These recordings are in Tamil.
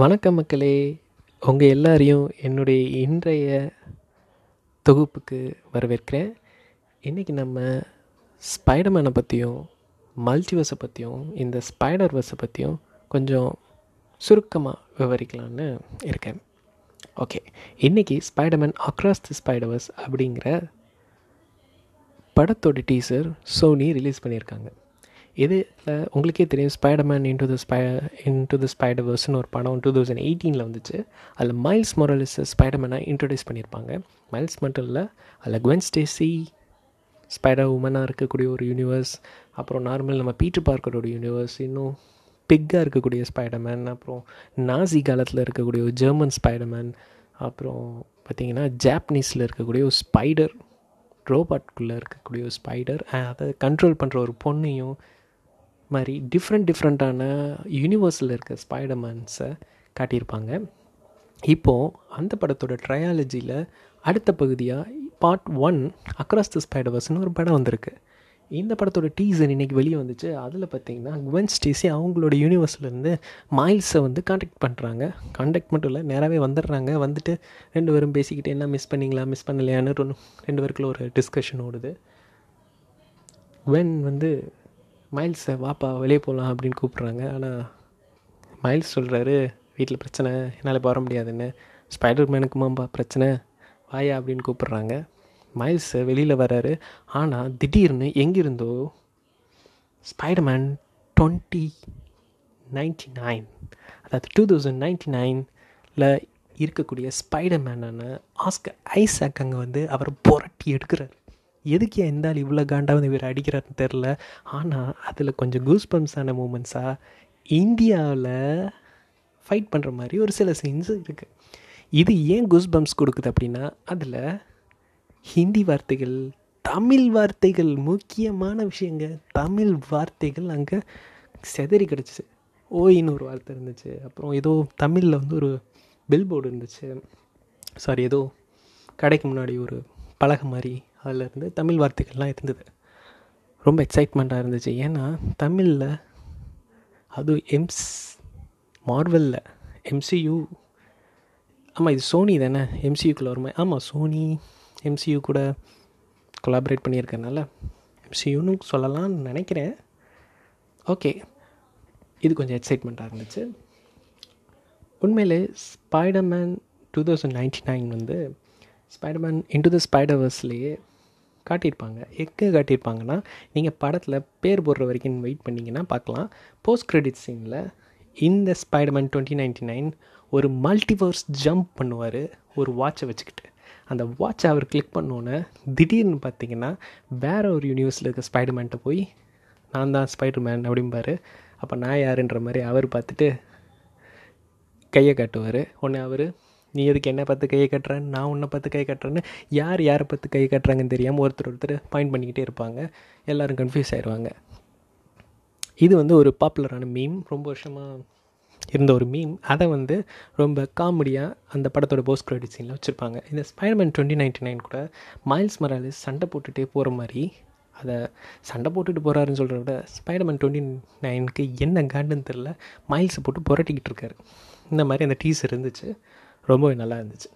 வணக்கம் மக்களே. உங்கள் எல்லாரையும் என்னுடைய இன்றைய தொகுப்புக்கு வரவேற்கிறேன். இன்றைக்கி நம்ம ஸ்பைடர்மேனை பற்றியும் மல்டிவர்ஸை பற்றியும் இந்த ஸ்பைடர் வர்ஸை பற்றியும் கொஞ்சம் சுருக்கமாக விவரிக்கலான்னு இருக்கேன். ஓகே இன்றைக்கி ஸ்பைடர்மேன் அக்ராஸ் தி ஸ்பைடர்வர்ஸ் அப்படிங்கிற படத்தோட டீசர் சோனி ரிலீஸ் பண்ணியிருக்காங்க. இது உங்களுக்கே தெரியும் Spiderman into the spy into the spider ஸ்பைடர்வர்ஸ்னு ஒரு படம் டூ தௌசண்ட் எயிட்டீனில் வந்துச்சு. அதில் மைல்ஸ் மொரலிஸ் ஸ்பைடர்மேனை இன்ட்ரடியூஸ் பண்ணியிருப்பாங்க. மைல்ஸ் மட்டும் இல்லை அதில் குவென் ஸ்டேசி ஸ்பைடர் உமனாக இருக்கக்கூடிய ஒரு யூனிவர்ஸ் அப்புறம் நார்மல் நம்ம பீட்டர் பார்க்கரோட யூனிவர்ஸ் இன்னும் பிக்காக இருக்கக்கூடிய ஸ்பைடர்மேன் அப்புறம் நாசி காலத்தில் இருக்கக்கூடிய ஒரு ஜெர்மன் ஸ்பைடர்மேன் அப்புறம் பார்த்திங்கன்னா ஜாப்பனீஸில் இருக்கக்கூடிய ஒரு ஸ்பைடர் ரோபாட்குள்ளே இருக்கக்கூடிய ஒரு ஸ்பைடர் அதை கண்ட்ரோல் பண்ணுற ஒரு பொண்ணையும் மாதிரி டிஃப்ரெண்ட் டிஃப்ரெண்ட்டான யூனிவர்ஸில் இருக்க ஸ்பைடர்மேன்ஸை காட்டியிருப்பாங்க. இப்போது அந்த படத்தோட ட்ரையாலஜியில் அடுத்த பகுதியாக பார்ட் ஒன் அக்ராஸ் த ஸ்பைடர்வர்ஸ்னு ஒரு படம் வந்திருக்கு. இந்த படத்தோட டீசர் இன்றைக்கி வெளியே வந்துச்சு. அதில் பார்த்தீங்கன்னா குவென் ஸ்டேசி அவங்களோட யூனிவர்ஸ்லேருந்து மைல்ஸை வந்து காண்டாக்ட் பண்ணுறாங்க காண்டாக்ட் மட்டும் இல்லை நேராகவே வந்துடுறாங்க. வந்துட்டு ரெண்டு பேரும் பேசிக்கிட்டு என்ன மிஸ் பண்ணிங்களா? மிஸ் பண்ணலையான்னு ரெண்டு பேருக்குள்ள ஒரு டிஸ்கஷன் ஓடுது. குவென் வந்து மைல்ஸை வாப்பா வெளியே போகலாம் அப்படின்னு கூப்பிட்றாங்க. ஆனால் மைல்ஸ் சொல்கிறாரு வீட்டில் பிரச்சனை என்னால் இப்போ வர முடியாதுன்னு. ஸ்பைடர் மேனுக்குமாம்பா பிரச்சனை. வாயா? அப்படின்னு கூப்பிட்றாங்க. மைல்ஸ் வெளியில் வராரு ஆனால் திடீர்னு எங்கிருந்தோ ஸ்பைடர்மேன் டுவெண்ட்டி நைன்டி நைன் அதாவது டூ தௌசண்ட் நைன்டி நைனில் இருக்கக்கூடிய ஸ்பைடர்மேனான ஆஸ்கர் ஐசாக் அங்கே வந்து அவர் புரட்டி எடுக்கிறார். எதுக்கு எந்த ஆள் இவ்வளோ காண்டாக வந்து இவர் அடிக்கிறாருன்னு தெரில ஆனால் அதில் கொஞ்சம் கூஸ் பம்ப்ஸான மூமெண்ட்ஸாக இந்தியாவில் ஃபைட் பண்ணுற மாதிரி ஒரு சில சீன்ஸ் இருக்குது இது ஏன் கூஸ் பம்ப்ஸ் கொடுக்குது அப்படின்னா அதில் ஹிந்தி வார்த்தைகள் தமிழ் வார்த்தைகள் முக்கியமான விஷயங்க தமிழ் வார்த்தைகள் அங்கே செதறி கிடச்சிச்சு. ஓயின்னு ஒரு வார்த்தை இருந்துச்சு. அப்புறம் ஏதோ தமிழில் வந்து ஒரு பில் போர்டு இருந்துச்சு. சாரி ஏதோ கடைக்கு முன்னாடி ஒரு பலகை மாதிரி அதில் இருந்து தமிழ் வார்த்தைகள்லாம் இருந்தது. ரொம்ப எக்ஸைட்மெண்ட்டாக இருந்துச்சு. ஏன்னா தமிழில் அது எம்ஸ் மார்வலில் எம்சியூ ஆமாம் இது சோனி தானே எம்சியூக்குள்ளே வருமா. ஆமாம் சோனி எம்சியூ கூட கொலாபரேட் பண்ணியிருக்கனால எம்சியூன்னு சொல்லலாம்னு நினைக்கிறேன். ஓகே இது கொஞ்சம் எக்ஸைட்மெண்ட்டாக இருந்துச்சு. உண்மையிலே Spiderman two thousand ninety nine வந்து ஸ்பைடர்மேன் இன்டு த ஸ்பைடர்வர்ஸ்லேயே காட்டியிருப்பாங்க. எங்கே காட்டியிருப்பாங்கன்னா நீங்கள் படத்தில் பேர் போடுற வரைக்கும் வெயிட் பண்ணிங்கன்னா பார்க்கலாம். போஸ்ட் கிரெடிட் சீனில் இந்த ஸ்பைடர்மேன் டுவெண்ட்டி நைன்டி நைன் ஒரு மல்டிவர்ஸ் ஜம்ப் பண்ணுவார் ஒரு வாட்சை வச்சுக்கிட்டு. அந்த வாட்சை அவர் கிளிக் பண்ணோன்னே திடீர்னு பார்த்தீங்கன்னா வேறு ஒரு யூனிவர்ஸில் இருக்க ஸ்பைடர்மேன்ட்ட போய் நான் தான் ஸ்பைடர்மேன் அப்படிம்பாரு. அப்போ நான் யாருன்ற மாதிரி அவர் பார்த்துட்டு கையை காட்டுவார். உடனே அவர் நீ எதுக்கு என்ன பார்த்து கையை கட்டுறேன் நான் உன்னை பார்த்து கை கட்டுறேன்னு யார் யாரை பார்த்து கை கட்டுறாங்கன்னு தெரியாமல் ஒருத்தர் ஒருத்தர் பாயிண்ட் பண்ணிக்கிட்டே இருப்பாங்க. எல்லோரும் கன்ஃபியூஸ் ஆயிடுவாங்க இது வந்து ஒரு பாப்புலரான மீம் ரொம்ப வருஷமாக இருந்த ஒரு மீம் அதை வந்து ரொம்ப காமெடியாக அந்த படத்தோட போஸ்ட் கிரெடிட் சீனில் வச்சுருப்பாங்க. இந்த ஸ்பைடர்மேன் டுவெண்ட்டி நைன்டி நைன் கூட மைல்ஸ் மராலிஸ் சண்டை போட்டுகிட்டே போகிற மாதிரி அதை சண்டை போட்டுட்டு போகிறாருன்னு சொல்கிறத விட ஸ்பைடர்மேன் டுவெண்ட்டி நைனுக்கு என்ன காண்டுன்னு தெரில மைல்ஸை போட்டு புரட்டிக்கிட்டு இருக்காரு. இந்த மாதிரி அந்த டீசர் இருந்துச்சு. ரொம்பவே நல்லா இருந்துச்சு.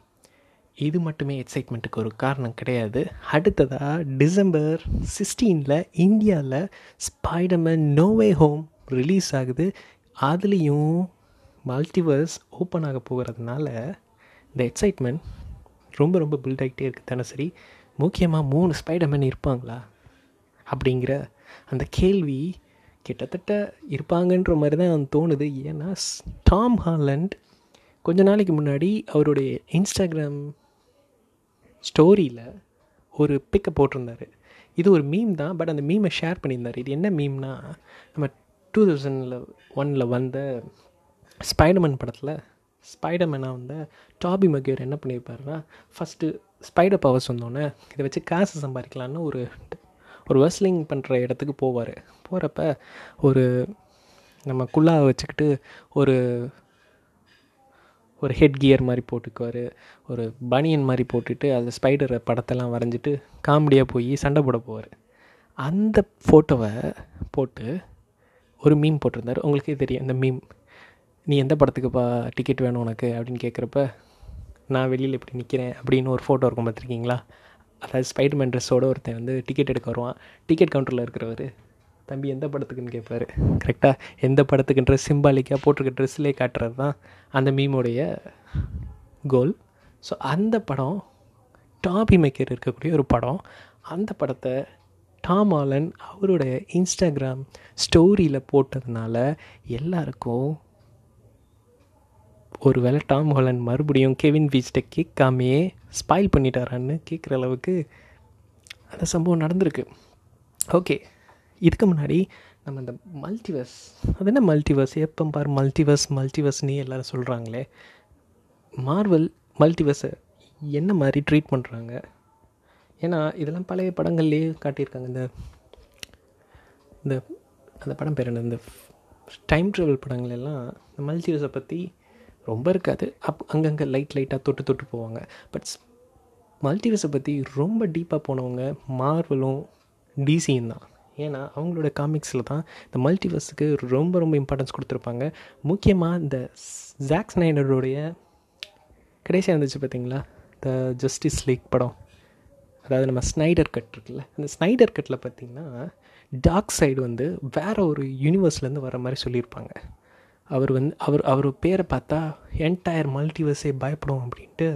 இது மட்டுமே எக்ஸைட்மெண்ட்டுக்கு ஒரு காரணம் கிடையாது. அடுத்ததாக டிசம்பர் சிக்ஸ்டீனில் இந்தியாவில் ஸ்பைடர்மேன் நோவே ஹோம் ரிலீஸ் ஆகுது. அதுலேயும் மல்டிவர்ஸ் ஓப்பன் ஆக போகிறதுனால இந்த எக்ஸைட்மெண்ட் ரொம்ப ரொம்ப பில்ட் ஆகிட்டே இருக்குது தினசரி. முக்கியமாக மூணு ஸ்பைடர்மேன் இருப்பாங்களா? அப்படிங்கிற அந்த கேள்வி கிட்டத்தட்ட இருப்பாங்கன்ற மாதிரி தான் தோணுது. ஏன்னா டாம் ஹாலண்ட் கொஞ்ச நாளைக்கு முன்னாடி அவருடைய இன்ஸ்டாகிராம் ஸ்டோரியில் ஒரு பிக்கை போட்டிருந்தார். இது ஒரு மீம் தான் பட் அந்த மீமை ஷேர் பண்ணியிருந்தார். இது என்ன மீம்னா நம்ம டூ தௌசண்டில் ஒனில் வந்த ஸ்பைடர்மேன் படத்தில் ஸ்பைடர்மேனாக வந்த டாபி மகியர் என்ன பண்ணியிருப்பாருன்னா ஃபஸ்ட்டு ஸ்பைடர் பவர்ஸ் வந்தோடனே இதை வச்சு காசு சம்பாதிக்கலான்னு ஒரு ஒரு வெஸ்லிங் பண்ணுற இடத்துக்கு போவார். போகிறப்ப ஒரு நம்ம குள்ளாவை வச்சுக்கிட்டு ஒரு ஒரு ஹெட் கியர் மாதிரி போட்டுக்குவார். ஒரு பனியன் மாதிரி போட்டுட்டு அதில் ஸ்பைடரை படத்தெல்லாம் வரைஞ்சிட்டு காமெடியாக போய் சண்டை போட போவார். அந்த ஃபோட்டோவை போட்டு ஒரு மீம் போட்டிருந்தார். உங்களுக்கே தெரியும் இந்த மீம் நீ எந்த படத்துக்குப்பா டிக்கெட் வேணும் உனக்கு? அப்படின்னு கேட்குறப்ப நான் வெளியில் இப்படி நிற்கிறேன் அப்படின்னு ஒரு ஃபோட்டோ இருக்கும் பார்த்துருக்கீங்களா? அதாவது ஸ்பைடர்மேன் ட்ரெஸ்ஸோடு ஒருத்தன் வந்து டிக்கெட் எடுக்க வருவான். டிக்கெட் கவுண்டரில் இருக்கிறவர். தம்பி எந்த படத்துக்குன்னு கேட்பாரு. கரெக்டாக எந்த படத்துக்குன்ற சிம்பாலிக்காக போட்டிருக்க ட்ரெஸ்லேயே காட்டுறது தான் அந்த மீமோடைய கோல் ஸோ அந்த படம் டாபி மேக்கர் இருக்கக்கூடிய ஒரு படம். அந்த படத்தை டாம் ஆலன் அவருடைய இன்ஸ்டாகிராம் ஸ்டோரியில் போட்டதுனால எல்லாருக்கும் ஒரு வேளை டாம் ஹாலன் மறுபடியும் கெவின் பீச்கிட்ட கேட்காமையே ஸ்பாயில் பண்ணிட்டாரான்னு கேட்குற அளவுக்கு அந்த சம்பவம் நடந்திருக்கு. ஓகே இதுக்கு முன்னாடி நம்ம இந்த மல்டிவர்ஸ் அது என்ன மல்டிவர்ஸ் எப்போ பார் மல்டிவர்ஸ் மல்டிவர்ஸ்னே எல்லோரும் சொல்கிறாங்களே மார்வல் மல்டிவர்ஸை என்ன மாதிரி ட்ரீட் பண்ணுறாங்க ஏன்னா இதெல்லாம் பழைய படங்கள்லேயே காட்டியிருக்காங்க. இந்த இந்த அந்த படம் பேர் என்ன? இந்த டைம் ட்ராவல் படங்கள் எல்லாம் இந்த மல்டிவர்ஸை பற்றி ரொம்ப இருக்காது. அப் அங்கங்கே லைட் லைட்டாக தொட்டு தொட்டு போவாங்க. பட் மல்டிவர்ஸை பற்றி ரொம்ப டீப்பாக போனவங்க மார்வலும் டிசியும் தான். ஏன்னா அவங்களோட காமிக்ஸில் தான் இந்த மல்டிவர்ஸுக்கு ரொம்ப ரொம்ப இம்பார்ட்டன்ஸ் கொடுத்துருப்பாங்க. முக்கியமாக இந்த ஜாக்ஸ் நைனருடைய கடைசியாக இருந்துச்சு பார்த்தீங்களா த ஜஸ்டிஸ் லீக் படம். அதாவது நம்ம ஸ்னைடர் கட் இருக்குல்ல? அந்த ஸ்னைடர் கட்டில் பார்த்திங்கன்னா டார்க் சைடு வந்து வேறு ஒரு யூனிவர்ஸ்லேருந்து வர மாதிரி சொல்லியிருப்பாங்க. அவர் வந்து அவர் அவர் பேரை பார்த்தா என்டையர் மல்டிவர்ஸே பயப்படும் அப்படின்ட்டு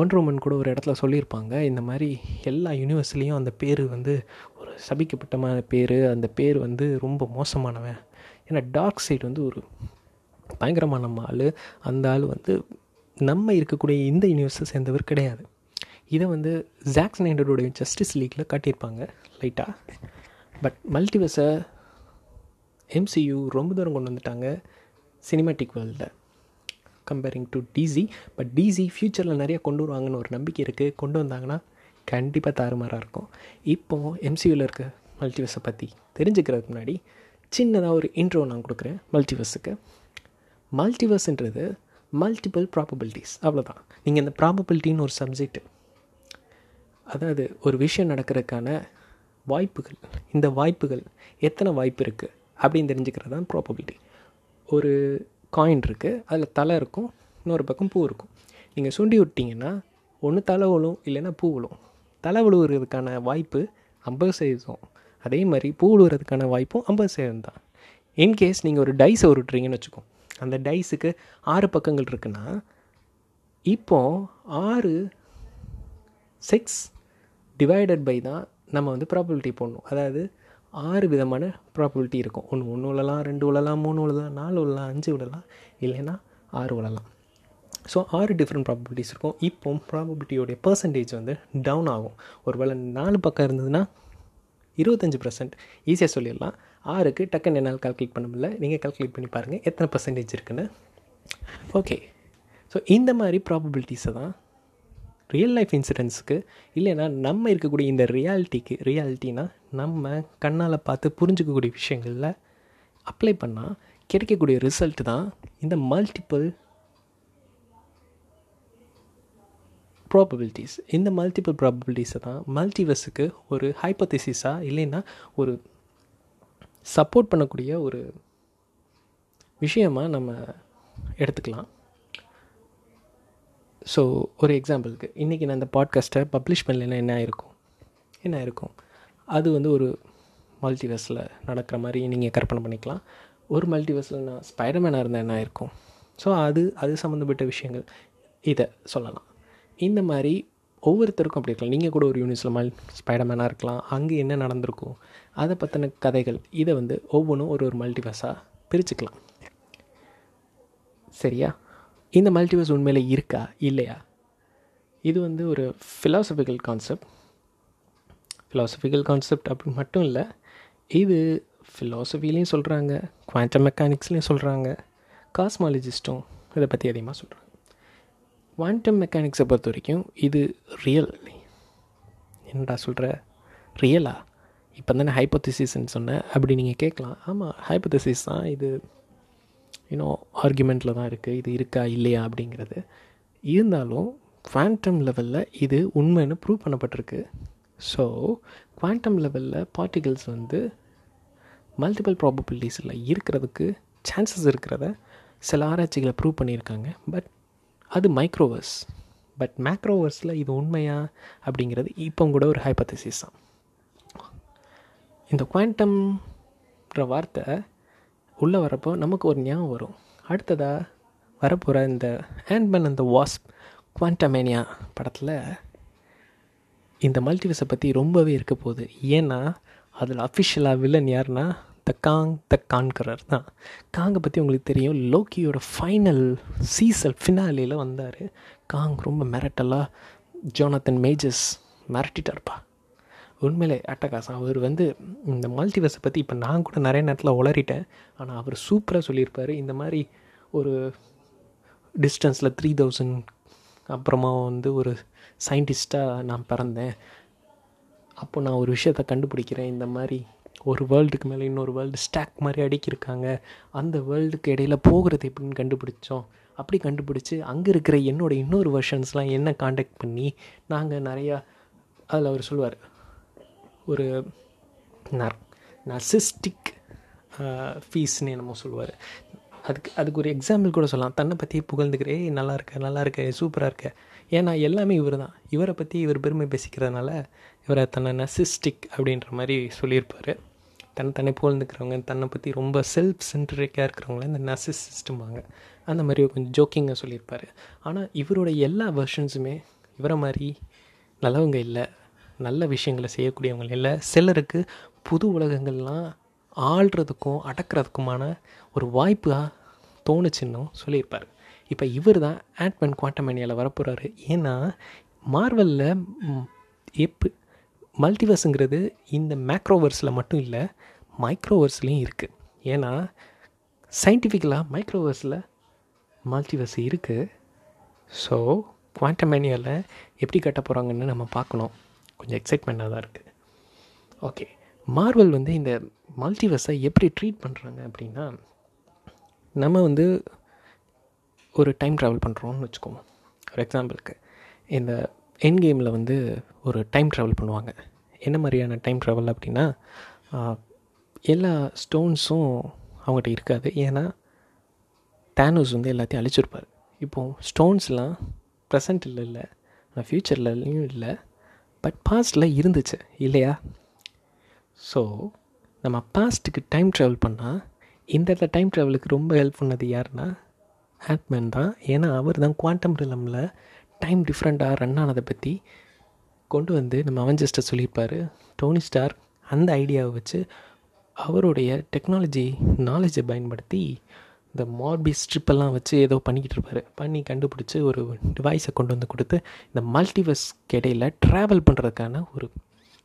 ஒன் ரோமன் கூட ஒரு இடத்துல சொல்லியிருப்பாங்க. இந்த மாதிரி எல்லா யூனிவர்ஸ்லேயும் அந்த பேர் வந்து ஒரு சபிக்கப்பட்டமான பேர். அந்த பேர் வந்து ரொம்ப மோசமானவன். ஏன்னா டார்க் சைடு வந்து ஒரு பயங்கரமான ஆள். அந்த ஆள் வந்து நம்ம இருக்கக்கூடிய இந்த யூனிவர்ஸை சேர்ந்தவர் கிடையாது. இதை வந்து ஜாக்ஸ் நைண்டரோடைய ஜஸ்டிஸ் லீக்கில் காட்டியிருப்பாங்க. லைட்டாக பட் மல்டிவர்ஸை எம்சியூ ரொம்ப தூரம் கொண்டு வந்துட்டாங்க சினிமேட்டிக் வேர்ல்டில் comparing to DC but DC ஃப்யூச்சரில் நிறைய கொண்டு வருவாங்கன்னு ஒரு நம்பிக்கை இருக்குது கொண்டு வந்தாங்கன்னா கண்டிப்பாக தாறுமாறாக இருக்கும். இப்போது எம்சியூவில் இருக்க மல்டிவர்ஸை பற்றி தெரிஞ்சுக்கிறதுக்கு முன்னாடி சின்னதாக ஒரு இன்ட்ரோ நான் கொடுக்குறேன் மல்டிவர்ஸுக்கு மல்டிவர்ஸ்ன்றது மல்டிபிள் ப்ராபபிலிட்டிஸ் அவ்வளோதான் நீங்கள் இந்த ப்ராபபிலிட்டின்னு ஒரு சப்ஜெக்ட் அதாவது ஒரு விஷயம் நடக்கிறதுக்கான வாய்ப்புகள் இந்த வாய்ப்புகள் எத்தனை வாய்ப்பு இருக்குது அப்படின்னு தெரிஞ்சுக்கிறது தான் ப்ராபபிலிட்டி ஒரு காயின் இருக்குது அதில் தலை இருக்கும் இன்னொரு பக்கம் பூ இருக்கும். நீங்கள் சுண்டி விட்டிங்கன்னா ஒன்று தலை விழும் இல்லைன்னா பூ விழும் தலை விழுவுறதுக்கான வாய்ப்பு ஐம்பது சதவீதம். அதே மாதிரி பூ விழுவுறதுக்கான வாய்ப்பும் ஐம்பது சதவீதம் தான். இன்கேஸ் நீங்கள் ஒரு டைஸை உருட்டுறீங்கன்னு வச்சுக்கோம் அந்த டைஸுக்கு ஆறு பக்கங்கள் இருக்குன்னா இப்போ ஆறு சிக்ஸ் டிவைடட் பை தான் நம்ம வந்து ப்ராபபிலிட்டி போடணும். அதாவது ஆறு விதமான ப்ராபபிலிட்டி இருக்கும். ஒன்று ஒன்று விழலாம் ரெண்டு விழலாம் மூணு விழலாம் நாலு விழலாம் அஞ்சு விழலாம் இல்லைன்னா ஆறு விழலாம் ஸோ ஆறு டிஃப்ரெண்ட் ப்ராபபிலிட்டிஸ் இருக்கும். இப்போ ப்ராபபிலிட்டியோடைய பர்சன்டேஜ் வந்து டவுன் ஆகும். ஒரு வேளை நாலு பக்கம் இருந்ததுன்னா இருபத்தஞ்சி பர்சன்ட் ஈஸியாக சொல்லிடலாம். ஆறுக்கு டக்குன்னு என்னால் கால்குலேட் பண்ண முடியல. நீங்கள் கால்குலேட் பண்ணி பாருங்கள் எத்தனை பர்சன்டேஜ் இருக்குன்னு. ஓகே ஸோ இந்த மாதிரி ப்ராபபிலிட்டிஸை தான் ரியல் லைஃப் இன்சிடென்ட்ஸுக்கு இல்லைன்னா நம்ம இருக்கக்கூடிய இந்த ரியாலிட்டிக்கு ரியாலிட்டினா நம்ம கண்ணால் பார்த்து புரிஞ்சுக்கக்கூடிய விஷயங்களில் அப்ளை பண்ணால் கிடைக்கக்கூடிய ரிசல்ட் தான் இந்த மல்டிப்புள் ப்ராபபிலிட்டிஸ் இந்த மல்டிப்புள் ப்ராபபிலிட்டிஸை தான் மல்டிவர்ஸுக்கு ஒரு ஹைப்போதிசிஸாக இல்லைன்னா ஒரு சப்போர்ட் பண்ணக்கூடிய ஒரு விஷயமாக நம்ம எடுத்துக்கலாம். ஸோ ஒரு எக்ஸாம்பிளுக்கு இன்றைக்கி நான் இந்த பாட்காஸ்ட்டை பப்ளிஷ் பண்ணலைன்னா என்ன இருக்கும் என்ன இருக்கும் அது வந்து ஒரு மல்டிவர்ஸில் நடக்கிற மாதிரி நீங்கள் கற்பனை பண்ணிக்கலாம். ஒரு மல்டிவர்ஸில் நான் ஸ்பைடர்மேனாக இருந்தால் என்ன இருக்கும் ஸோ அது அது சம்மந்தப்பட்ட விஷயங்கள். இதை சொல்லலாம். இந்த மாதிரி ஒவ்வொருத்தருக்கும் அப்படி இருக்கலாம். நீங்கள் கூட ஒரு யூனிஸில் மல் ஸ்பைடர்மேனாக இருக்கலாம். அங்கே என்ன நடந்திருக்கும் அதை பற்றின கதைகள் இதை வந்து ஒவ்வொன்றும் ஒரு ஒரு மல்டிவர்ஸாக பிரிச்சுக்கலாம். சரியா? இந்த மல்டிவர்ஸ் உண்மையில் இருக்கா? இல்லையா? இது வந்து ஒரு ஃபிலாசபிக்கல் கான்செப்ட் ஃபிலாசபிக்கல் கான்செப்ட் அப்படி மட்டும் இல்லை இது ஃபிலாசபிலையும் சொல்கிறாங்க குவாண்டம் மெக்கானிக்ஸ்லேயும் சொல்கிறாங்க காஸ்மாலஜிஸ்ட்டும் இதை பற்றி அதிகமாக சொல்கிறாங்க குவாண்டம் மெக்கானிக்ஸை பொறுத்த வரைக்கும் இது ரியல் என்னடா சொல்கிற ரியலா இப்போ தானே ஹைப்போதிசிஸ்ன்னு சொன்னேன் அப்படி நீங்கள் கேட்கலாம். ஆமாம் ஹைப்போதிசிஸ் தான் இது. இன்னும் ஆர்குமெண்ட்டில் தான் இருக்குது இது இருக்கா இல்லையா அப்படிங்கிறது. இருந்தாலும் குவாண்டம் லெவலில் இது உண்மைன்னு ப்ரூவ் பண்ணப்பட்டிருக்கு. ஸோ குவாண்டம் லெவலில் பார்ட்டிகல்ஸ் வந்து மல்டிபிள் ப்ராபபிலிட்டிஸில் இருக்கிறதுக்கு சான்சஸ் இருக்கிறத சில ஆராய்ச்சிகளை ப்ரூவ் பண்ணியிருக்காங்க. பட் அது மைக்ரோவர்ஸ் பட் மேக்ரோவர்ஸில் இது உண்மையா அப்படிங்கிறது இப்போ கூட ஒரு ஹைப்பத்தசிஸ் தான். இந்த குவாண்டம்ன்ற வார்த்தை உள்ளே வரப்போ நமக்கு ஒரு ஞாபகம் வரும். அடுத்ததாக வரப்போகிற இந்த ஹேண்ட்மேன் அந்த வாஸ்ப் குவாண்டமேனியா படத்தில் இந்த மல்டிவர்ஸை பற்றி ரொம்பவே இருக்க போகுது. ஏன்னா அதில் அஃபிஷியலாக வில்லன் யாருன்னா த காங் த கான்கரர் தான். காங்கை பற்றி உங்களுக்கு தெரியும். லோக்கியோட ஃபைனல் சீசல் ஃபினாலியில் வந்தார். காங் ரொம்ப மிரட்டலாக ஜோனத்தன் மேஜஸ் மிரட்டிட்டார்ப்பா. உண்மையிலே அட்டகாசம். அவர் வந்து இந்த மல்டிவர்ஸை பற்றி இப்போ நான் கூட நிறைய நேரத்தில் உளறிட்டேன். ஆனால் அவர் சூப்பராக சொல்லியிருப்பார். இந்த மாதிரி ஒரு டிஸ்டன்ஸில் த்ரீ தௌசண்ட் அப்புறமா வந்து ஒரு சயின்டிஸ்ட்டாக நான் பிறந்தேன். அப்போ நான் ஒரு விஷயத்த கண்டுபிடிக்கிறேன். இந்த மாதிரி ஒரு வேர்ல்டுக்கு மேலே இன்னொரு வேர்ல்டு ஸ்டாக் மாதிரி அடிக்கிருக்காங்க அந்த வேர்ல்டுக்கு இடையில் போகிறது எப்படின்னு கண்டுபிடிச்சோம். அப்படி கண்டுபிடிச்சி அங்கே இருக்கிற என்னோடய இன்னொரு வெர்ஷன்ஸ்லாம் என்ன காண்டாக்ட் பண்ணி நாங்கள் நிறையா அதில் அவர் சொல்லுவார் ஒரு நர் நர்சிஸ்டிக் ஃபீஸ்னு என்னமோ சொல்லுவார். அதுக்கு அதுக்கு ஒரு எக்ஸாம்பிள் கூட சொல்லலாம். தன்னை பற்றி புகழ்ந்துக்கிறே நல்லா இருக்க நல்லா இருக்க சூப்பராக இருக்க. ஏன்னா எல்லாமே இவர் தான். இவரை பற்றி இவர் பெருமை பேசிக்கிறதுனால இவரை தன்னை நசிஸ்டிக் அப்படின்ற மாதிரி சொல்லியிருப்பார். தன்னை தன்னை புகழ்ந்துக்கிறவங்க தன்னை பற்றி ரொம்ப செல்ஃப் சென்ட்ரிக்காக இருக்கிறவங்கள இந்த நர்சிஸ்டிம்பாங்க அந்த மாதிரி கொஞ்சம் ஜோக்கிங்காக சொல்லியிருப்பார். ஆனால் இவரோட எல்லா வெர்ஷன்ஸுமே இவரை மாதிரி நல்லவங்க இல்லை. நல்ல விஷயங்களை செய்யக்கூடியவங்க இல்லை சிலருக்கு புது உலகங்கள்லாம் ஆள்றதுக்கும் அடக்கிறதுக்குமான ஒரு வாய்ப்பாக தோணுச்சுன்னும் சொல்லியிருப்பார். இப்போ இவர் தான் ஆண்ட்மேன் குவாண்டமேனியாவில் வரப்போகிறாரு ஏன்னா மார்வலில் எப்பு மல்டிவர்ஸுங்கிறது இந்த மேக்ரோவர்ஸில் மட்டும் இல்லை மைக்ரோவர்ஸ்லேயும் இருக்குது ஏன்னா சயின்டிஃபிக்கலாக மைக்ரோவர்ஸில் மல்டிவர்ஸ் இருக்குது ஸோ குவாண்டமேனியாவில் எப்படி கட்ட போகிறாங்கன்னு நம்ம பார்க்கணும். கொஞ்சம் எக்ஸைட்மெண்ட்டாக தான் இருக்குது ஓகே மார்வல் வந்து இந்த மல்டிவர்ஸை எப்படி ட்ரீட் பண்ணுறாங்க அப்படின்னா நம்ம வந்து ஒரு டைம் ட்ராவல் பண்ணுறோம்னு வச்சுக்கோங்க. ஒரு எக்ஸாம்பிளுக்கு இந்த என் கேமில் வந்து ஒரு டைம் ட்ராவல் பண்ணுவாங்க. என்ன மாதிரியான டைம் ட்ராவல் அப்படின்னா எல்லா ஸ்டோன்ஸும் அவங்ககிட்ட இருக்காது. ஏன்னா தேனோஸ் வந்து எல்லாத்தையும் அழிச்சிருப்பார். இப்போது ஸ்டோன்ஸ்லாம் ப்ரெசண்ட்டில் இல்லை ஆனால் ஃப்யூச்சர்லையும் இல்லை. பட் பாஸ்டில் இருந்துச்சு இல்லையா? ஸோ நம்ம பாஸ்ட்டுக்கு டைம் ட்ராவல் பண்ணால் இந்த இடத்துல டைம் ட்ராவலுக்கு ரொம்ப ஹெல்ப் பண்ணது யாருன்னா ஹேட்மேன் தான். ஏன்னா அவர் தான் குவாண்டம் ரிலமில் டைம் டிஃப்ரெண்ட்டாக ரன் ஆனதை பற்றி கொண்டு வந்து நம்ம அவஞ்சஸ்ட்டை சொல்லியிருப்பார். டோனி ஸ்டார் அந்த ஐடியாவை வச்சு அவருடைய டெக்னாலஜி நாலேஜை பயன்படுத்தி இந்த மார்பி ஸ்ட்ரிப்பெல்லாம் வச்சு ஏதோ பண்ணிக்கிட்டு இருப்பார். பண்ணி கண்டுபிடிச்சி ஒரு டிவைஸை கொண்டு வந்து கொடுத்து இந்த மல்டிவர்ஸ் இடையில் ட்ராவல் பண்ணுறதுக்கான ஒரு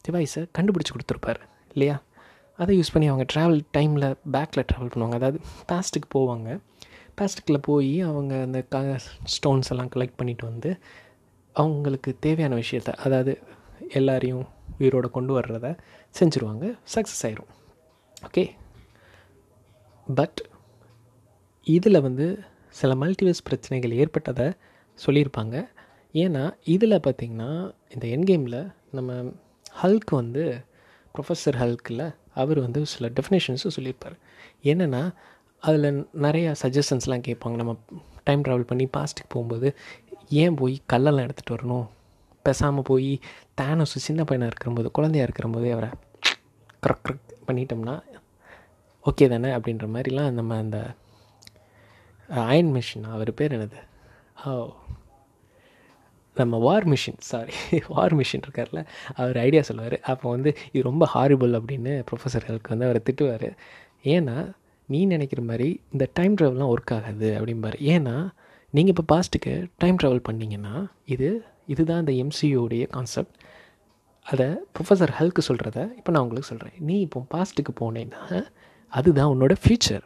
டிவைஸை கண்டுபிடிச்சி கொடுத்துருப்பாரு. இல்லையா? அதை யூஸ் பண்ணி அவங்க ட்ராவல் டைமில் பேக்கில் ட்ராவல் பண்ணுவாங்க. அதாவது பாஸ்ட்டுக்கு போவாங்க. பாஸ்ட்டுக்கில் போய் அவங்க அந்த க ஸ்டோன்ஸ் எல்லாம் கலெக்ட் பண்ணிட்டு வந்து அவங்களுக்கு தேவையான விஷயத்த அதாவது எல்லாரையும் உயிரோடு கொண்டு வர்றத செஞ்சுருவாங்க. சக்ஸஸ் ஆயிரும். ஓகே பட் இதில் வந்து சில மல்டிவர்ஸ் பிரச்சனைகள் ஏற்பட்டதை சொல்லியிருப்பாங்க. ஏன்னா இதில் பார்த்திங்கன்னா இந்த என்கேமில் நம்ம ஹல்க் வந்து ப்ரொஃபஸர் ஹல்கில் அவர் வந்து சில டெஃபினேஷன்ஸும் சொல்லியிருப்பார். என்னென்னா அதில் நிறையா சஜஷன்ஸ்லாம் கேட்பாங்க. நம்ம டைம் ட்ராவல் பண்ணி பாஸ்ட்டுக்கு போகும்போது ஏன் போய் கல்லெல்லாம் எடுத்துகிட்டு வரணும்? பேசாமல் போய் தேனோஸ் சின்ன பையனாக இருக்கிறம்போது குழந்தையாக இருக்கிறம்போது அவரை க்ரக் க்ரக் பண்ணிட்டோம்னா ஓகே தானே அப்படின்ற மாதிரிலாம் நம்ம அந்த அயன் மிஷின் அவர் பேர் என்னது? ஓ. நம்ம War Machine sorry War Machine இருக்கார்ல அவர் ஐடியா சொல்லுவார். அப்போ வந்து இது ரொம்ப ஹாரிபிள் அப்படின்னு ப்ரொஃபஸர்களுக்கு வந்து அவரை திட்டுவார். ஏன்னா நீ நினைக்கிற மாதிரி இந்த டைம் ட்ராவல்லாம் ஒர்க் ஆகாது அப்படிம்பார். ஏன்னா நீங்கள் இப்போ பாஸ்ட்டுக்கு டைம் ட்ராவல் பண்ணிங்கன்னா இது இதுதான் இந்த எம்சியூடைய கான்செப்ட் அதை ப்ரொஃபஸர் ஹல்க்கு சொல்கிறத இப்போ நான் உங்களுக்கு சொல்கிறேன் நீ இப்போ பாஸ்ட்டுக்கு போனேன்னா அதுதான் உன்னோட ஃப்யூச்சர்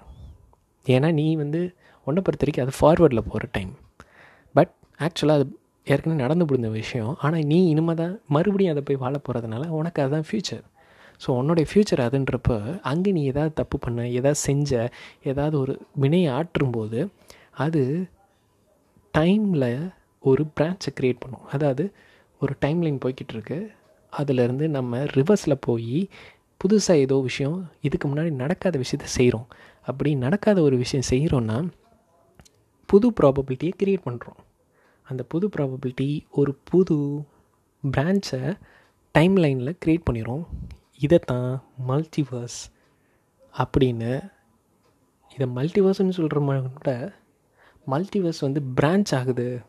ஏன்னா நீ வந்து ஒன்றை பொறுத்த வரைக்கும் அது ஃபார்வேர்டில் போகிற டைம் பட் ஆக்சுவலாக அது ஏற்கனவே நடந்து முடிந்த விஷயம். ஆனால் நீ இனிமேல் தான் மறுபடியும் அதை போய் வாழ போகிறதுனால உனக்கு அதுதான் ஃப்யூச்சர் ஸோ உன்னோடைய ஃப்யூச்சர் அதுன்றப்ப அங்கே நீ எதாவது தப்பு பண்ண எதாவது செஞ்ச ஏதாவது ஒரு வினையை ஆற்றும்போது அது டைமில் ஒரு பிரான்ச்சை க்ரியேட் பண்ணும். அதாவது ஒரு டைம் லைன் போய்கிட்டு இருக்கு அதிலேருந்து நம்ம ரிவர்ஸில் போய் புதுசாக ஏதோ விஷயம் இதுக்கு முன்னாடி நடக்காத விஷயத்த செய்கிறோம் அப்படி நடக்காத ஒரு விஷயம் செய்கிறோன்னா புது ப்ராபபிலிட்டியை க்ரியேட் பண்ணுறோம் அந்த புது ப்ராபபிலிட்டி ஒரு புது பிரான்ச்சை டைம் லைனில் க்ரியேட் பண்ணிடும் இதைத்தான் மல்டிவர்ஸ் அப்படின்னு இதை மல்டிவர்ஸ்னு சொல்கிற கூட மல்டிவர்ஸ் வந்து பிரான்ச் ஆகுது.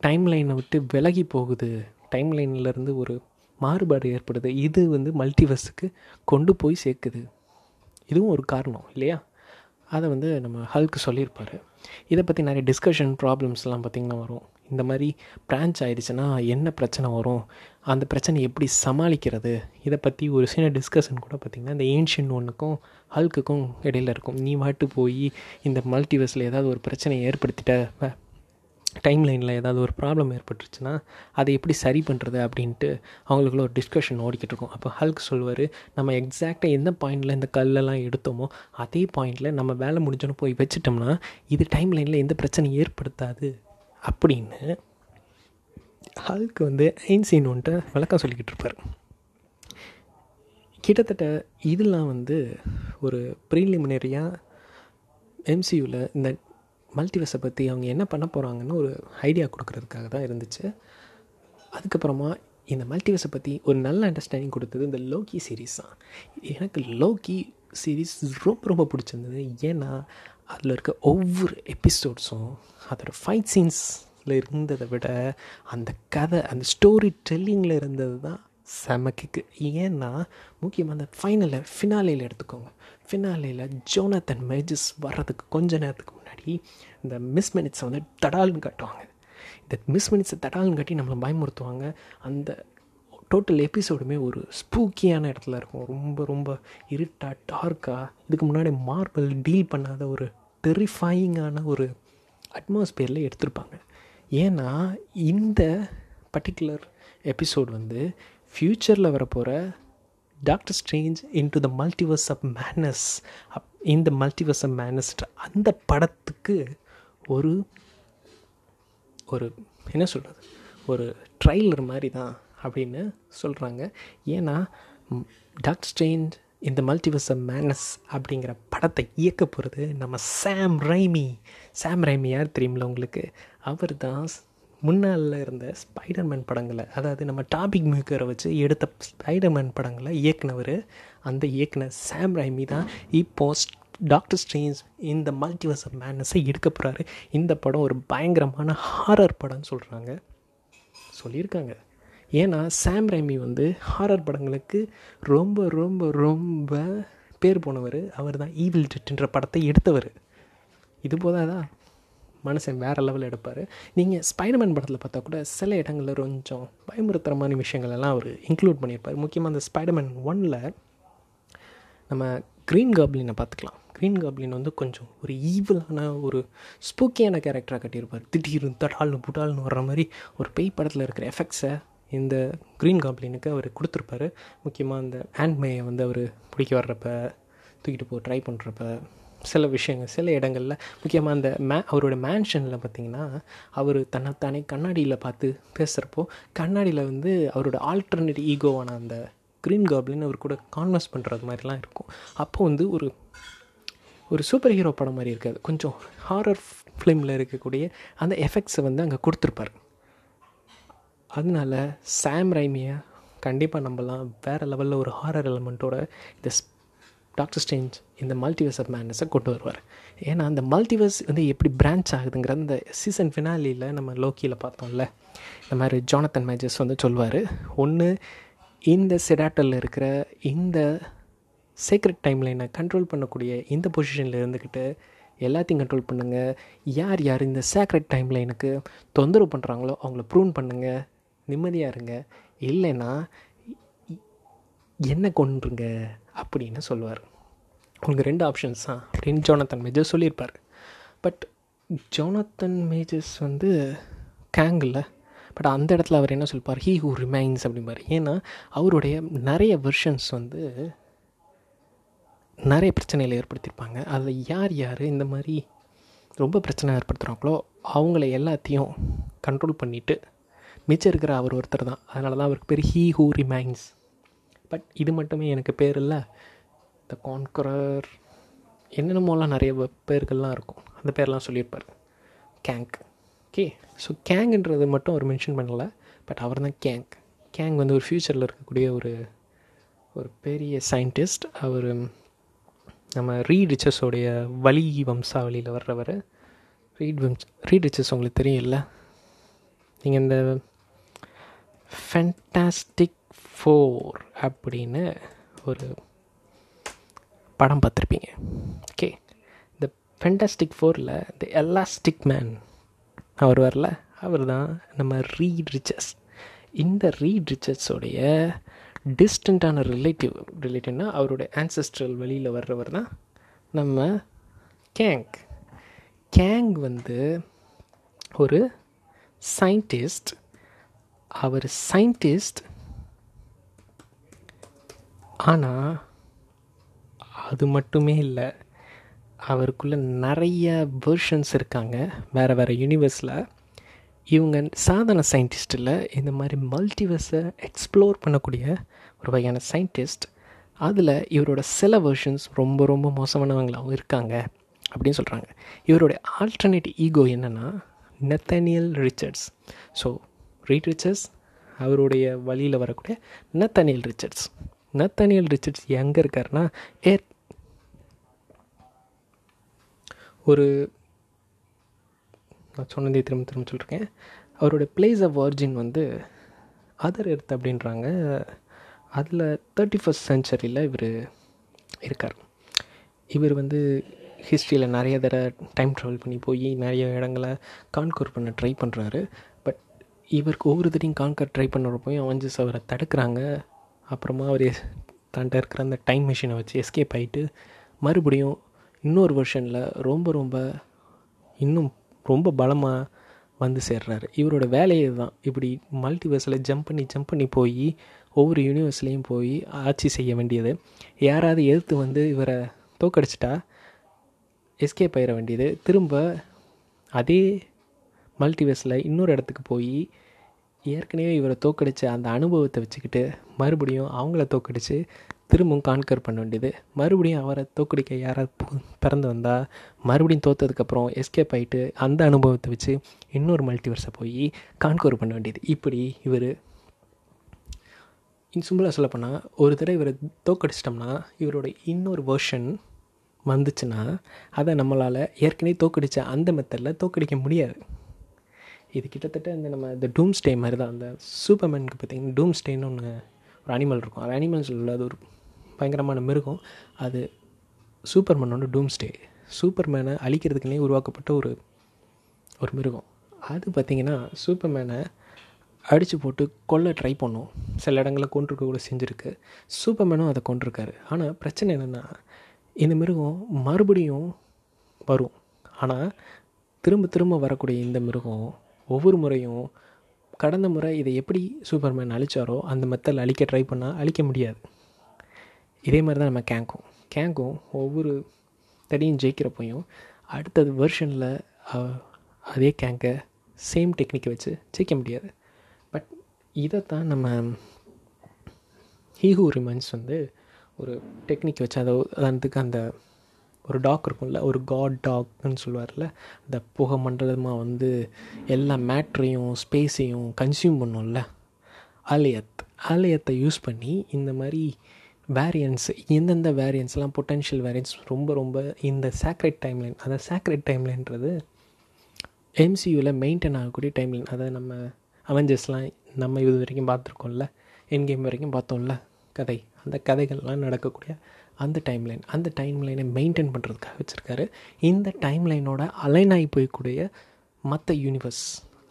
டைம் லைனை விட்டு விலகி போகுது. டைம் லைன்லேருந்து ஒரு மாறுபாடு ஏற்படுது. இது வந்து மல்டிவர்ஸுக்கு கொண்டு போய் சேர்க்குது. இதுவும் ஒரு காரணம் இல்லையா? அதை வந்து நம்ம ஹல்க்கு சொல்லியிருப்பார். இதை பற்றி நிறைய டிஸ்கஷன் ப்ராப்ளம்ஸ்லாம் பார்த்திங்கன்னா வரும். இந்த மாதிரி பிரான்ச் ஆயிடுச்சுன்னா என்ன பிரச்சனை வரும்? அந்த பிரச்சனை எப்படி சமாளிக்கிறது? இதை பற்றி ஒரு சின்ன டிஸ்கஷன் கூட பார்த்திங்கன்னா இந்த ஏன்ஷியன் ஒன்றுக்கும் ஹல்க்குக்கும் இடையில இருக்கும். நீ வாட்டு போய் இந்த மல்டிவர்ஸில் ஏதாவது ஒரு பிரச்சனையை ஏற்படுத்திட்ட டைம் லைனில் ஏதாவது ஒரு ப்ராப்ளம் ஏற்பட்டுருச்சுன்னா அதை எப்படி சரி பண்ணுறது அப்படின்ட்டு அவங்களுக்குள்ள ஒரு டிஸ்கஷன் ஓடிக்கிட்டு இருக்கும். அப்போ ஹல்க் சொல்லுவார் நம்ம எக்ஸாக்டாக எந்த பாயிண்டில் இந்த கல்லெல்லாம் எடுத்தோமோ அதே பாயிண்டில் நம்ம வேலை முடிஞ்சோன்னு போய் வச்சுட்டோம்னா இது டைம் லைனில் எந்த பிரச்சனையும் ஏற்படுத்தாது அப்படின்னு ஹல்க் வந்து ஐன்சீன் ஒன்ட்டு விளக்கம் சொல்லிக்கிட்டு இருப்பார். கிட்டத்தட்ட இதெல்லாம் வந்து ஒரு ப்ரீலிமினரியாக எம்சியூவில் இந்த மல்டிவர்ஸை பற்றி அவங்க என்ன பண்ண போகிறாங்கன்னு ஒரு ஐடியா கொடுக்குறதுக்காக தான் இருந்துச்சு. அதுக்கப்புறமா இந்த மல்டிவர்ஸை பற்றி ஒரு நல்ல அண்டர்ஸ்டாண்டிங் கொடுத்தது இந்த லோக்கி சீரீஸ் தான். எனக்கு லோக்கி சீரீஸ் ரொம்ப ரொம்ப பிடிச்சிருந்தது. ஏன்னா அதில் இருக்க ஒவ்வொரு எபிசோட்ஸும் அதோடய ஃபைட் சீன்ஸில் இருந்ததை விட அந்த கதை அந்த ஸ்டோரி டெல்லிங்கில் இருந்தது தான் செமக்கு ஏன்னா முக்கியமாக அந்த ஃபைனலில் ஃபினாலையில் எடுத்துக்கோங்க. ஃபினாலையில் ஜோனத்தன் மேஜஸ் வர்றதுக்கு கொஞ்ச நேரத்துக்கு முன்னாடி இந்த மிஸ் மினிட்ஸை வந்து தடால்னு காட்டுவாங்க. இந்த மிஸ் மினிட்ஸை தடால்னு காட்டி நம்மளை பயமுறுத்துவாங்க. அந்த டோட்டல் எபிசோடுமே ஒரு ஸ்பூக்கியான இடத்துல இருக்கும். ரொம்ப ரொம்ப இருட்டாக டார்க்காக இதுக்கு முன்னாடி மார்பிள் டீல் பண்ணாத ஒரு டெரிஃபையிங்கான ஒரு அட்மாஸ்பியரில் எடுத்திருப்பாங்க. ஏன்னா இந்த பர்டிகுலர் எபிசோட் வந்து ஃப்யூச்சரில் வரப்போகிற Doctor Strange into the multiverse of menace up இந்த மல்டிவர்ஸ் ஆஃப் மேனஸ் அந்த படத்துக்கு ஒரு ஒரு என்ன சொல்கிறது ஒரு ட்ரைலர் மாதிரி தான் அப்படின்னு சொல்கிறாங்க ஏன்னா டாக்டர் ஸ்ட்ரேஞ்ச் இந்த மல்டிவர்ஸ் ஆஃப் மேனஸ் அப்படிங்கிற படத்தை இயக்க போகிறது நம்ம சாம் ரைமி சாம் ரைமி யார் தெரியுமில்ல உங்களுக்கு? அவர் தான் முன்னால் இருந்த ஸ்பைடர்மேன் படங்களை அதாவது நம்ம டாபிக் மேக்கரை வச்சு எடுத்த ஸ்பைடர்மேன் படங்களை இயக்குனவர் அந்த இயக்குனர் சாம் ரைமி தான். இப்போ டாக்டர் ஸ்ட்ரேஞ்ச் இந்த மல்டிவர்ஸ் ஆஃப் மேனஸை எடுக்க போகிறாரு இந்த படம் ஒரு பயங்கரமான ஹாரர் படம்னு சொல்கிறாங்க சொல்லியிருக்காங்க. ஏன்னா சாம் ரைமி வந்து ஹாரர் படங்களுக்கு ரொம்ப ரொம்ப ரொம்ப பேர் போனவர். அவர் தான் ஈவில் டெட்ன்ற படத்தை எடுத்தவர். இது போதாதா? மனுஷன் வேறு லெவலில் எடுப்பார். நீங்கள் ஸ்பைடர்மேன் படத்தில் பார்த்தா கூட சில இடங்களில் கொஞ்சம் பயமுறுத்துகிற மாதிரி எல்லாம் அவர் இன்க்ளூட் பண்ணியிருப்பார். முக்கியமாக அந்த ஸ்பைடர்மேன் ஒனில் நம்ம க்ரீன் காப்ளினை பார்த்துக்கலாம். க்ரீன் காப்ளின் வந்து கொஞ்சம் ஒரு ஈவிலான ஒரு ஸ்பூக்கியான கேரக்டராக கட்டியிருப்பார். திடீர்னு தடால்னு புடால்னு வர்ற மாதிரி ஒரு பேய் படத்தில் இருக்கிற எஃபெக்ட்ஸை இந்த க்ரீன் காப்ளினுக்கு அவர் கொடுத்துருப்பாரு. முக்கியமாக அந்த ஹேண்ட்மேயை வந்து அவர் பிடிக்க வர்றப்ப தூக்கிட்டு போ ட்ரை பண்ணுறப்ப சில விஷயங்கள் சில இடங்களில் முக்கியமாக அந்த மே அவரோட மேன்ஷனில் பார்த்திங்கன்னா அவர் தன்னைத்தானே கண்ணாடியில் பார்த்து பேசுகிறப்போ கண்ணாடியில் வந்து அவரோட ஆல்டர்னேட் ஈகோவான அந்த க்ரீன் காப்ளின் அவர் கூட கான்வர்ஸ் பண்ணுறது மாதிரிலாம் இருக்கும். அப்போ வந்து ஒரு ஒரு சூப்பர் ஹீரோ படம் மாதிரி இருக்காது. கொஞ்சம் ஹாரர் ஃபிலிமில் இருக்கக்கூடிய அந்த எஃபெக்ட்ஸை வந்து அங்கே கொடுத்துருப்பார். அதனால சாம் ரைமியை கண்டிப்பாக நம்பலாம். வேறு லெவலில் ஒரு ஹாரர் எலமெண்ட்டோட இந்த டாக்டர் ஸ்டேஞ்ச் இந்த மல்டிவர்ஸ் ஆஃப் மேட்னஸை கொண்டு வருவார். ஏன்னா அந்த மல்டிவர்ஸ் வந்து எப்படி பிரான்ச் ஆகுதுங்கிற அந்த சீசன் ஃபினாலியில் நம்ம லோக்கியில் பார்த்தோம்ல. இந்த மாதிரி ஜானத்தன் மேஜஸ் வந்து சொல்லுவார் ஒன்று இந்த செடாட்டலில் இருக்கிற இந்த சீக்ரெட் டைம் லைனை கண்ட்ரோல் பண்ணக்கூடிய இந்த பொசிஷனில் இருந்துக்கிட்டு எல்லாத்தையும் கண்ட்ரோல் பண்ணுங்கள் யார் யார் இந்த சேக்ரெட் டைம் லைனுக்கு தொந்தரவு பண்ணுறாங்களோ அவங்கள ப்ரூன் பண்ணுங்கள் நிம்மதியாக இருங்க. இல்லைன்னா என்ன கொண்டுருங்க அப்படின்னு சொல்லுவார். உங்களுக்கு ரெண்டு ஆப்ஷன்ஸ் தான் அப்படின்னு ஜோனத்தன் மேஜர்ஸ் சொல்லியிருப்பார். பட் ஜோனத்தன் மேஜர்ஸ் வந்து கேங்கில் பட் அந்த இடத்துல அவர் என்ன சொல்லிப்பார் ஹீ ஹூ ரிமைன்ஸ் அப்படிம்பார். ஏன்னா அவருடைய நிறைய வெர்ஷன்ஸ் வந்து நிறைய பிரச்சனைகளை ஏற்படுத்தியிருப்பாங்க. அதில் யார் யார் இந்த மாதிரி ரொம்ப பிரச்சனை ஏற்படுத்துகிறாங்களோ அவங்கள எல்லாத்தையும் கண்ட்ரோல் பண்ணிவிட்டு மிச்சம் இருக்கிற அவர் ஒருத்தர் தான். அதனால தான் அவருக்கு பேர் ஹீ ஹூ ரிமைன்ஸ் பட் இது மட்டுமே எனக்கு பேர் இல்லை. த கான்கரர் என்னென்னமோலாம் நிறைய பேர்கள்லாம் இருக்கும். அந்த பேர்லாம் சொல்லியிருப்பார். கேங்க் ஓகே ஸோ கேங்குன்றது மட்டும் அவர் மென்ஷன் பண்ணலை. பட் அவர் தான் கேங்க் கேங் வந்து ஒரு ஃப்யூச்சரில் இருக்கக்கூடிய ஒரு ஒரு பெரிய சயின்டிஸ்ட் அவர் நம்ம ரீட் ரிச்சர்ஸோடைய வலி வம்சாவளியில் வர்றவர். ரீட் வம்ஸ் ரீட் ரிச்சர்ஸ் உங்களுக்கு தெரியும்ல? நீங்கள் இந்த ஃபென்டாஸ்டிக் ஃபோர் அப்படின்னு ஒரு படம் பார்த்துருப்பீங்க. ஓகே இந்த ஃபென்டாஸ்டிக் ஃபோரில் இந்த எலாஸ்டிக் மேன் அவர் வரல அவர் தான் நம்ம ரீட் ரிச்சர்ஸ் இந்த ரீட் ரிச்சர்ஸோடைய டிஸ்டண்ட்டான ரிலேட்டிவ் ரிலேட்டிவ்னா அவருடைய ஆன்சஸ்ட்ரல் வழியில் வர்றவர் தான் நம்ம கேங் கேங் வந்து ஒரு சயின்டிஸ்ட் அவர் சயின்டிஸ்ட் ஆனால் அது மட்டுமே இல்லை. அவருக்குள்ளே நிறைய வேர்ஷன்ஸ் இருக்காங்க. வேறு வேறு யூனிவர்ஸில் இவங்க சாதாரண சயின்டிஸ்ட்டில் இந்த மாதிரி மல்டிவர்ஸை எக்ஸ்ப்ளோர் பண்ணக்கூடிய ஒரு வகையான சயின்டிஸ்ட் அதில் இவரோட சில வேர்ஷன்ஸ் ரொம்ப ரொம்ப மோசமானவங்களாகவும் இருக்காங்க அப்படின்னு சொல்கிறாங்க இவருடைய ஆல்டர்னேட் ஈகோ என்னென்னா Nathaniel Richards so Reed Richards அவருடைய வழியில் வரக்கூடிய நெத்தனியல் ரிச்சர்ட்ஸ் நத்தனியல் ரிச்சர்ட்ஸ் எங்கே இருக்காருன்னா ஏர் ஒரு நான் சொன்னதே திரும்ப திரும்ப சொல்லியிருக்கேன் அவருடைய பிளேஸ் ஆஃப் ஒரிஜின் வந்து அதர் எர்த் அப்படின்றாங்க. அதில் தேர்ட்டி ஃபஸ்ட் சென்ச்சுரியில் இவர் இருக்கார். இவர் வந்து ஹிஸ்ட்ரியில் நிறைய தடவை டைம் ட்ராவல் பண்ணி போய் நிறைய இடங்களை கான்கோர் பண்ண ட்ரை பண்ணுறாரு பட் இவருக்கு ஒவ்வொரு தடையும் கான்கர் ட்ரை பண்ணுறப்போயும் அவஞ்சஸ் அவரை தடுக்கிறாங்க. அப்புறமா அவர் தன்ட்ட இருக்கிற அந்த டைம் மிஷினை வச்சு எஸ்கேப் ஆகிட்டு மறுபடியும் இன்னொரு வெர்ஷனில் ரொம்ப ரொம்ப இன்னும் ரொம்ப பலமாக வந்து சேர்றாரு. இவரோட வேலையே தான் இப்படி மல்டிவர்ஸில் ஜம்ப் பண்ணி ஜம்ப் பண்ணி போய் ஒவ்வொரு யூனிவர்ஸ்லேயும் போய் ஆட்சி செய்ய வேண்டியது. யாராவது எதிர்த்து வந்து இவரை தோக்கடிச்சிட்டா எஸ்கேப் ஆயிட வேண்டியது. திரும்ப அதே மல்டிவர்ஸில் இன்னொரு இடத்துக்கு போய் ஏற்கனவே இவரை தோக்கடித்த அந்த அனுபவத்தை வச்சுக்கிட்டு மறுபடியும் அவங்கள தோக்கடித்து திரும்பவும் கான்கர் பண்ண வேண்டியது. மறுபடியும் அவரை தோக்கடிக்க யாராவது பிறந்து வந்தால் மறுபடியும் தோற்றதுக்கப்புறம் எஸ்கேப் ஆகிட்டு அந்த அனுபவத்தை வச்சு இன்னொரு மல்டிவர்ஸை போய் கான்கோர் பண்ண வேண்டியது. இப்படி இவர் சிம்பிளாக சொல்லப்போனால் ஒரு தடவை இவரை தோக்கடிச்சிட்டோம்னா இவரோட இன்னொரு வேர்ஷன் வந்துச்சுன்னா அதை நம்மளால் ஏற்கனவே தோக்கடித்த அந்த மெத்தடில் தோக்கடிக்க முடியாது. இது கிட்டத்தட்ட இந்த நம்ம இந்த டூம் ஸ்டே மாதிரி தான். அந்த சூப்பர்மேனுக்கு பார்த்திங்கன்னா டூம் ஸ்டேன்னு ஒன்று ஒரு அனிமல் இருக்கும். அது அனிமல்ஸ் இல்லை அது ஒரு பயங்கரமான மிருகம். அது சூப்பர்மேனோட டூம் ஸ்டே சூப்பர்மேனை அழிக்கிறதுக்குனே உருவாக்கப்பட்ட ஒரு ஒரு மிருகம். அது பார்த்திங்கன்னா சூப்பர்மேனை அடித்து போட்டு கொல்ல ட்ரை பண்ணும். சில இடங்களில் கொண்டிருக்க கூட செஞ்சுருக்கு. சூப்பர்மேனும் அதை கொண்டிருக்காரு ஆனால் பிரச்சனை என்னென்னா இந்த மிருகம் மறுபடியும் வரும். ஆனால் திரும்ப திரும்ப வரக்கூடிய இந்த மிருகம் ஒவ்வொரு முறையும் கடந்த முறை இதை எப்படி சூப்பர்மேன் அழித்தாரோ அந்த மெத்தடில் அழிக்க ட்ரை பண்ணால் அழிக்க முடியாது. இதே மாதிரி தான் நம்ம கேங்கும் கேங்கும் ஒவ்வொரு தடியும் ஜெயிக்கிறப்பையும் அடுத்தது வெர்ஷனில் அதே கேங்கை சேம் டெக்னிக்கை வச்சு ஜெயிக்க முடியாது. பட் இதை தான் நம்ம ஹீஹூ ரிமன்ஸ் வந்து ஒரு டெக்னிக் வச்சு அதை அதுக்கு அந்த ஒரு டாக் இருக்கும்ல ஒரு காட் டாக்னு சொல்லுவார்ல அந்த புகை மண்டலமாக வந்து எல்லா மேட்ரையும் ஸ்பேஸையும் கன்சியூம் பண்ணும்ல. ஆலயத் ஆலயத்தை யூஸ் பண்ணி இந்த மாதிரி வேரியன்ஸ் எந்தெந்த வேரியன்ஸ்லாம் பொட்டென்ஷியல் வேரியன்ஸ் ரொம்ப ரொம்ப இந்த சேக்ரெட் டைம்லைன் அதாவது சேக்ரெட் டைம்லைன்றது எம்சியூவில் மெயின்டைன் ஆகக்கூடிய டைம்லைன் அதை நம்ம அவெஞ்சர்ஸ்லாம் நம்ம இது வரைக்கும் பார்த்துருக்கோம்ல என் கேம் வரைக்கும் பார்த்தோம்ல கதை. அந்த கதைகள்லாம் நடக்கக்கூடிய அந்த டைம்லைன் அந்த டைம் லைனை மெயின்டைன் பண்ணுறதுக்காக வச்சுருக்காரு. இந்த டைம்லைனோட அலைன் ஆகி போய்க்கூடிய மற்ற யூனிவர்ஸ்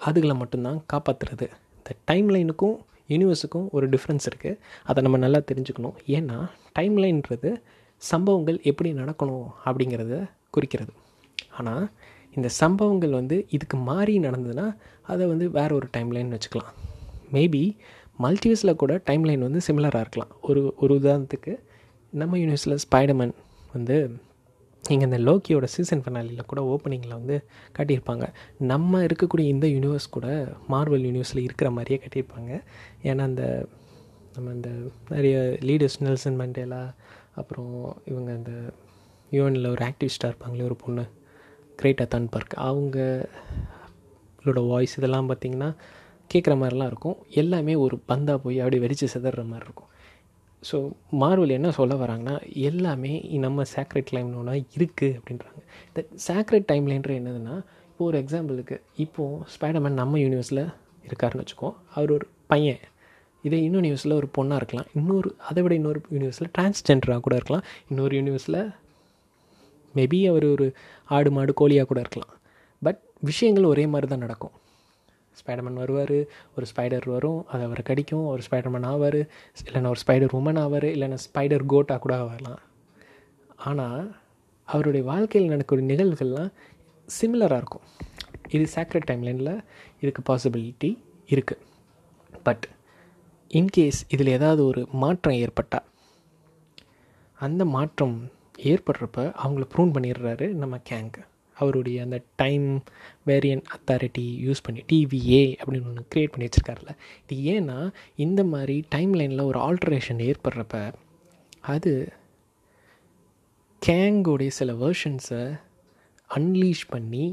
அதுகளை மட்டும்தான் காப்பாற்றுறது இந்த டைம்லைனுக்கும் யூனிவர்ஸுக்கும் ஒரு டிஃப்ரென்ஸ் இருக்குது அதை நம்ம நல்லா தெரிஞ்சுக்கணும். ஏன்னா டைம்லைன்றது சம்பவங்கள் எப்படி நடக்கணும் அப்படிங்கிறத குறிக்கிறது. ஆனால் இந்த சம்பவங்கள் வந்து இதுக்கு மாறி நடந்ததுன்னா அதை வந்து வேறு ஒரு டைம் லைன் வச்சுக்கலாம். மேபி மல்டிவர்ஸில் கூட டைம்லைன் வந்து சிமிலராக இருக்கலாம். ஒரு ஒரு உதாரணத்துக்கு நம்ம யூனிவர்ஸில் ஸ்பைடர்மேன் வந்து இங்கே இந்த லோக்கியோட சீசன் ஃபெனாலியில் கூட ஓப்பனிங்கில் வந்து காட்டியிருப்பாங்க. நம்ம இருக்கக்கூடிய இந்த யூனிவர்ஸ் கூட மார்வல் யூனிவர்ஸில் இருக்கிற மாதிரியே கட்டியிருப்பாங்க. ஏன்னா அந்த நம்ம இந்த நிறைய லீடர்ஸ் நெல்சன் மண்டேலா அப்புறம் இவங்க இந்த யூஎனில் ஒரு ஆக்டிவிஸ்டாக இருப்பாங்களே ஒரு பொண்ணு கிரேட்டா தன்பர்க் அவங்களோட வாய்ஸ் இதெல்லாம் பார்த்திங்கன்னா கேட்குற மாதிரிலாம் இருக்கும். எல்லாமே ஒரு பந்தாக போய் அப்படியே வெடித்து சிதற மாதிரி இருக்கும். ஸோ மார்வல் என்ன சொல்ல வராங்கன்னா எல்லாமே நம்ம சேக்ரெட் ஒன்றா இருக்குது அப்படின்றாங்க. இந்த சேக்ரெட் டைம்லைன்ற என்னதுன்னா இப்போ ஒரு எக்ஸாம்பிளுக்கு இப்போது ஸ்பைடர்மேன் நம்ம யூனிவர்ஸில் இருக்காருன்னு வச்சுக்கோ அவர் ஒரு பையன். இதே இன்னொரு யூனிவர்ஸில் ஒரு பொண்ணாக இருக்கலாம். இன்னொரு அதை விட இன்னொரு யூனிவர்ஸில் டிரான்ஸ்ஜெண்டராக கூட இருக்கலாம். இன்னொரு யூனிவர்ஸில் மேபி அவர் ஒரு ஆடு மாடு கோழியாக கூட இருக்கலாம். பட் விஷயங்கள் ஒரே மாதிரி தான் நடக்கும். ஸ்பைடர்மேன் வருவார் ஒரு ஸ்பைடர் வரும் அது அவரை கடிக்கும் ஒரு ஸ்பைடர்மேன் ஆவார் இல்லைன்னா ஒரு ஸ்பைடர் உமன் ஆவார் இல்லைன்னா ஸ்பைடர் கோட்டாக கூட ஆகலாம் ஆனால் அவருடைய வாழ்க்கையில் நடக்கக்கூடிய நிகழ்வுகள்லாம் சிமிலராக இருக்கும். இது சேக்ரெட் டைம்லைனில் இதுக்கு பாசிபிலிட்டி இருக்குது பட் இன்கேஸ் இதில் ஏதாவது ஒரு மாற்றம் ஏற்பட்டால் அந்த மாற்றம் ஏற்படுறப்ப அவங்கள ப்ரூன் பண்ணிடுறாரு நம்ம கேங்கு அவருடைய அந்த டைம் வேரியன் அத்தாரிட்டி யூஸ் பண்ணி டிவிஏ அப்படின்னு ஒன்று க்ரியேட் பண்ணி வச்சுருக்காருல இது ஏன்னா இந்த மாதிரி டைம் லைனில் ஒரு ஆல்ட்ரேஷன் ஏற்படுறப்ப அது கேங்கோடைய சில வேர்ஷன்ஸை அன்லீஷ் பண்ணி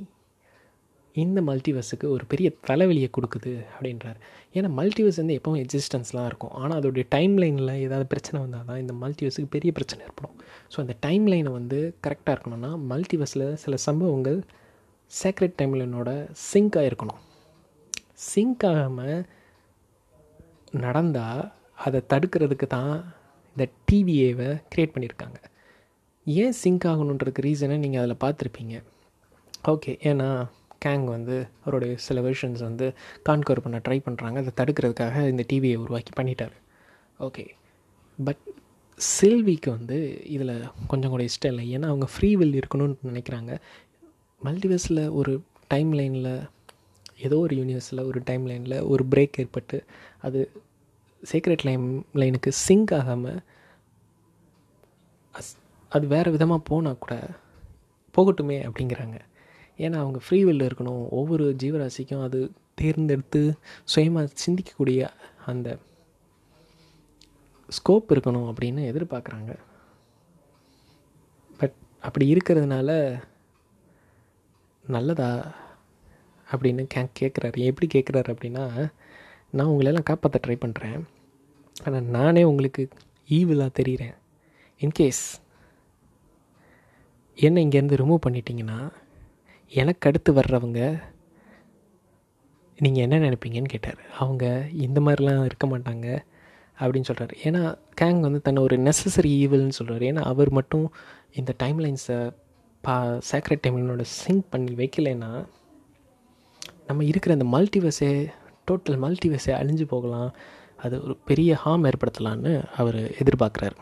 இந்த மல்டிவர்ஸுக்கு ஒரு பெரிய தலைவலியை கொடுக்குது அப்படின்றார். ஏன்னா மல்டிவர்ஸ் வந்து எப்போவும் எக்ஸிஸ்டன்ஸ்லாம் இருக்கும். ஆனால் அதோடைய டைம் லைனில் ஏதாவது பிரச்சனை வந்தால் தான் இந்த மல்டிவர்ஸுக்கு பெரிய பிரச்சனை ஏற்படும். ஸோ அந்த டைம் லைனை வந்து கரெக்டாக இருக்கணும்னா மல்டிவர்ஸில் சில சம்பவங்கள் சேக்ரெட் டைம் லைனோட சிங்காக இருக்கணும் சிங்க் ஆகாமல் நடந்தால் அதை தடுக்கிறதுக்கு தான் இந்த டிவிஏவை க்ரியேட் பண்ணியிருக்காங்க. ஏன் சிங்க் ஆகணுன்றதுக்கு ரீசனை நீங்கள் அதில் பார்த்துருப்பீங்க? ஓகே ஏன்னா கேங் வந்து அவருடைய சில வெர்ஷன்ஸ் வந்து கான்கவர் பண்ண ட்ரை பண்ணுறாங்க அதை தடுக்கிறதுக்காக இந்த டிவியை உருவாக்கி பண்ணிட்டார். ஓகே பட் செல்விக்கு வந்து இதில் கொஞ்சம் கூட இஷ்டம் இல்லை. ஏன்னா அவங்க ஃப்ரீ வில் இருக்கணும்னு நினைக்கிறாங்க. மல்டிவர்ஸில் ஒரு டைம் லைனில் ஏதோ ஒரு யூனிவர்ஸில் ஒரு டைம் லைனில் ஒரு பிரேக் ஏற்பட்டு அது சீக்ரெட் லைன் லைனுக்கு சிங்க் ஆகாமல் அது வேறு விதமாக போனால் கூட போகட்டுமே அப்படிங்கிறாங்க. ஏன்னா அவங்க ஃப்ரீ வில் இருக்கணும். ஒவ்வொரு ஜீவராசிக்கும் அது தேர்ந்தெடுத்து சுயமாக சிந்திக்கக்கூடிய அந்த ஸ்கோப் இருக்கணும் அப்படின்னு எதிர்பார்க்குறாங்க. பட் அப்படி இருக்கிறதுனால நல்லதா அப்படின்னு கே கேட்குறாரு எப்படி கேட்குறாரு அப்படின்னா நான் உங்களெல்லாம் காப்பாற்ற ட்ரை பண்ணுறேன் ஆனால் நானே உங்களுக்கு ஈவிலாக தெரிகிறேன் இன்கேஸ் என்னை இங்கேருந்து ரிமூவ் பண்ணிட்டீங்கன்னா எனக்கு அடுத்து வர்றவங்க நீங்கள் என்ன நினைப்பீங்கன்னு கேட்டார். அவங்க இந்த மாதிரிலாம் இருக்க மாட்டாங்க அப்படின்னு சொல்கிறார் ஏன்னா கேங் வந்து தன்னை ஒரு நெசசரி ஈவல்னு சொல்கிறார் ஏன்னா அவர் மட்டும் இந்த டைம்லைன்ஸை பா சேக்ரெட் டைம்லைனோட சிங்க் பண்ணி வைக்கலைன்னா நம்ம இருக்கிற அந்த மல்டிவர்ஸே டோட்டல் மல்டிவர்ஸே அழிஞ்சு போகலாம். அது ஒரு பெரிய ஹார்ம் ஏற்படுத்தலான்னு அவர் எதிர்பார்க்குறாரு.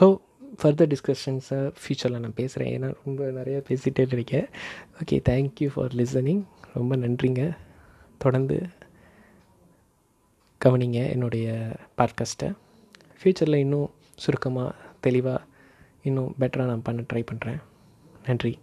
ஸோ ஃபர்தர் டிஸ்கஷன்ஸை ஃப்யூச்சரில் நான் பேசுகிறேன் ஏன்னா ரொம்ப நிறையா பேசிகிட்டே இருக்கேன். ஓகே தேங்க்யூ ஃபார் லிசனிங் ரொம்ப நன்றிங்க. தொடர்ந்து கவனிங்க என்னுடைய பாட்காஸ்ட்டை ஃப்யூச்சரில் இன்னும் சுருக்கமாக தெளிவாக இன்னும் பெட்டராக நான் பண்ண ட்ரை பண்ணுறேன் நன்றி.